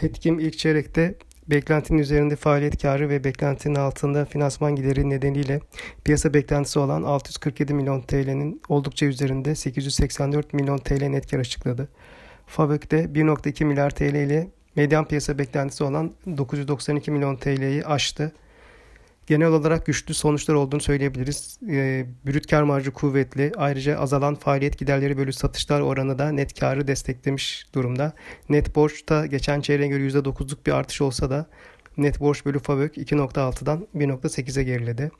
Petkim ilk çeyrekte beklentinin üzerinde faaliyet karı ve beklentinin altında finansman gideri nedeniyle piyasa beklentisi olan 647 milyon TL'nin oldukça üzerinde 884 milyon TL net kar açıkladı. Fabrik de 1.2 milyar TL ile medyan piyasa beklentisi olan 992 milyon TL'yi aştı. Genel olarak güçlü sonuçlar olduğunu söyleyebiliriz. E, brüt kar marjı kuvvetli. Ayrıca azalan faaliyet giderleri bölü satışlar oranı da net karı desteklemiş durumda. Net borçta geçen çeyreğe göre %9'luk bir artış olsa da net borç bölü FAVÖK 2.6'dan 1.8'e geriledi.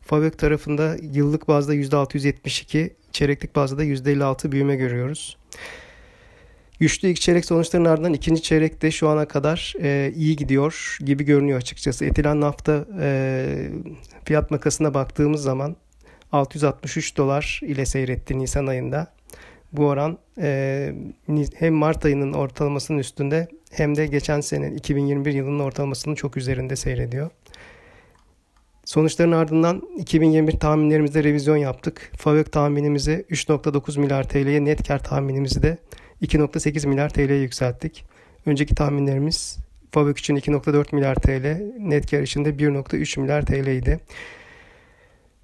FAVÖK tarafında yıllık bazda %672, çeyreklik bazda da %56 büyüme görüyoruz. Güçlü ilk çeyrek sonuçlarının ardından ikinci çeyrekte şu ana kadar e, iyi gidiyor gibi görünüyor açıkçası. Etilen nafta e, fiyat makasına baktığımız zaman 663 dolar ile seyretti Nisan ayında. Bu oran e, hem Mart ayının ortalamasının üstünde hem de geçen sene 2021 yılının ortalamasının çok üzerinde seyrediyor. Sonuçların ardından 2021 tahminlerimizde revizyon yaptık. FAVÖK tahminimizi 3.9 milyar TL'ye net kar tahminimizi de 2.8 milyar TL'ye yükselttik. Önceki tahminlerimiz Fabrik için 2.4 milyar TL, net kar için de 1.3 milyar TL idi.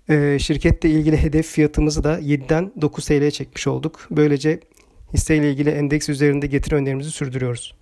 Ee, şirketle ilgili hedef fiyatımızı da 7'den 9 TL'ye çekmiş olduk. Böylece hisseyle ilgili endeks üzerinde getiri önerimizi sürdürüyoruz.